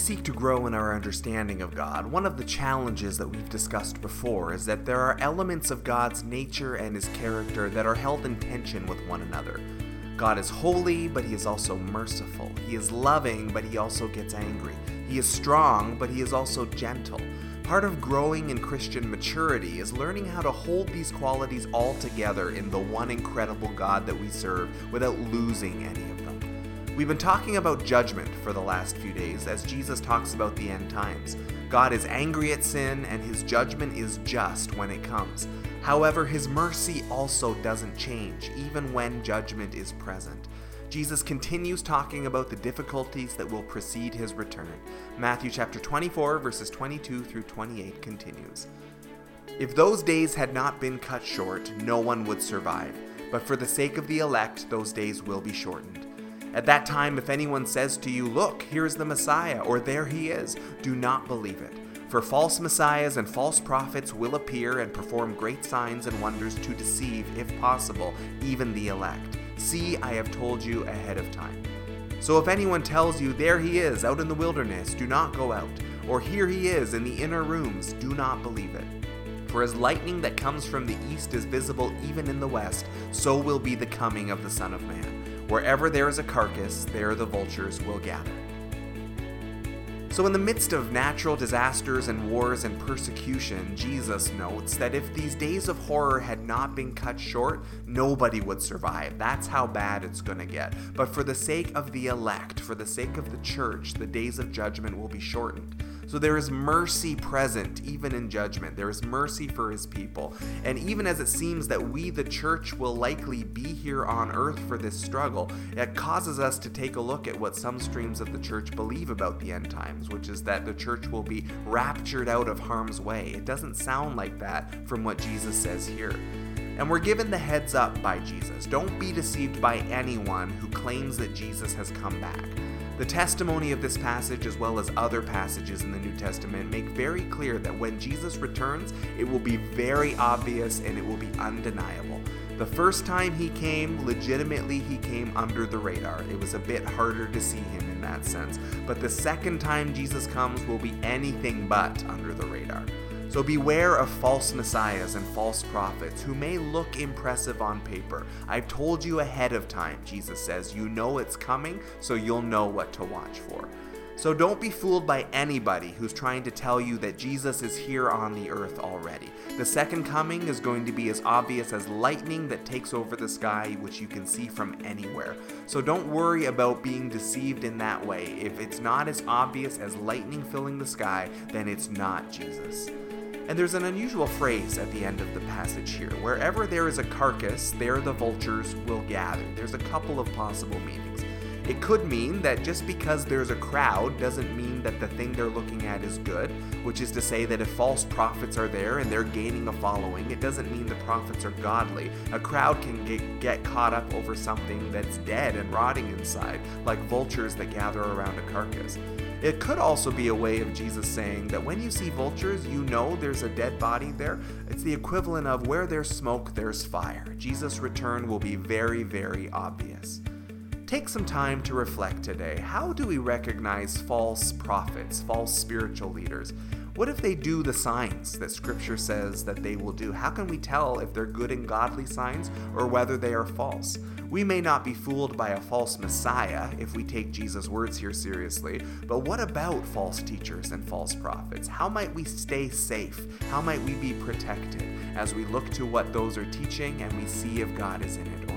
seek to grow in our understanding of God, one of the challenges that we've discussed before is that there are elements of God's nature and his character that are held in tension with one another. God is holy, but he is also merciful. He is loving, but he also gets angry. He is strong, but he is also gentle. Part of growing in Christian maturity is learning how to hold these qualities all together in the one incredible God that we serve without losing any. We've been talking about judgment for the last few days as Jesus talks about the end times. God is angry at sin and his judgment is just when it comes. However, his mercy also doesn't change, even when judgment is present. Jesus continues talking about the difficulties that will precede his return. Matthew chapter 24 verses 22 through 28 continues. If those days had not been cut short, no one would survive, but for the sake of the elect, those days will be shortened. At that time, if anyone says to you, Look, here is the Messiah, or there he is, do not believe it. For false messiahs and false prophets will appear and perform great signs and wonders to deceive, if possible, even the elect. See, I have told you ahead of time. So if anyone tells you, There he is, out in the wilderness, do not go out, or Here he is in the inner rooms, do not believe it. For as lightning that comes from the east is visible even in the west, so will be the coming of the Son of Man. Wherever there is a carcass, there the vultures will gather. So, in the midst of natural disasters and wars and persecution, Jesus notes that if these days of horror had not been cut short, nobody would survive. That's how bad it's going to get. But for the sake of the elect, for the sake of the church, the days of judgment will be shortened. So there is mercy present even in judgment. There is mercy for his people. And even as it seems that we, the church, will likely be here on earth for this struggle, it causes us to take a look at what some streams of the church believe about the end times, which is that the church will be raptured out of harm's way. It doesn't sound like that from what Jesus says here. And we're given the heads up by Jesus. Don't be deceived by anyone who claims that Jesus has come back. The testimony of this passage, as well as other passages in the New Testament, make very clear that when Jesus returns, it will be very obvious and it will be undeniable. The first time he came, legitimately, he came under the radar. It was a bit harder to see him in that sense. But the second time Jesus comes will be anything but under the radar. So beware of false messiahs and false prophets who may look impressive on paper. I've told you ahead of time, Jesus says. You know it's coming, so you'll know what to watch for. So don't be fooled by anybody who's trying to tell you that Jesus is here on the earth already. The second coming is going to be as obvious as lightning that takes over the sky, which you can see from anywhere. So don't worry about being deceived in that way. If it's not as obvious as lightning filling the sky, then it's not Jesus. And there's an unusual phrase at the end of the passage here. Wherever there is a carcass, there the vultures will gather. There's a couple of possible meanings. It could mean that just because there's a crowd doesn't mean that the thing they're looking at is good, which is to say that if false prophets are there and they're gaining a following, it doesn't mean the prophets are godly. A crowd can get, get caught up over something that's dead and rotting inside, like vultures that gather around a carcass. It could also be a way of Jesus saying that when you see vultures, you know there's a dead body there. It's the equivalent of where there's smoke, there's fire. Jesus' return will be very, very obvious. Take some time to reflect today. How do we recognize false prophets, false spiritual leaders? What if they do the signs that Scripture says that they will do? How can we tell if they're good and godly signs or whether they are false? We may not be fooled by a false Messiah if we take Jesus' words here seriously, but what about false teachers and false prophets? How might we stay safe? How might we be protected as we look to what those are teaching and we see if God is in it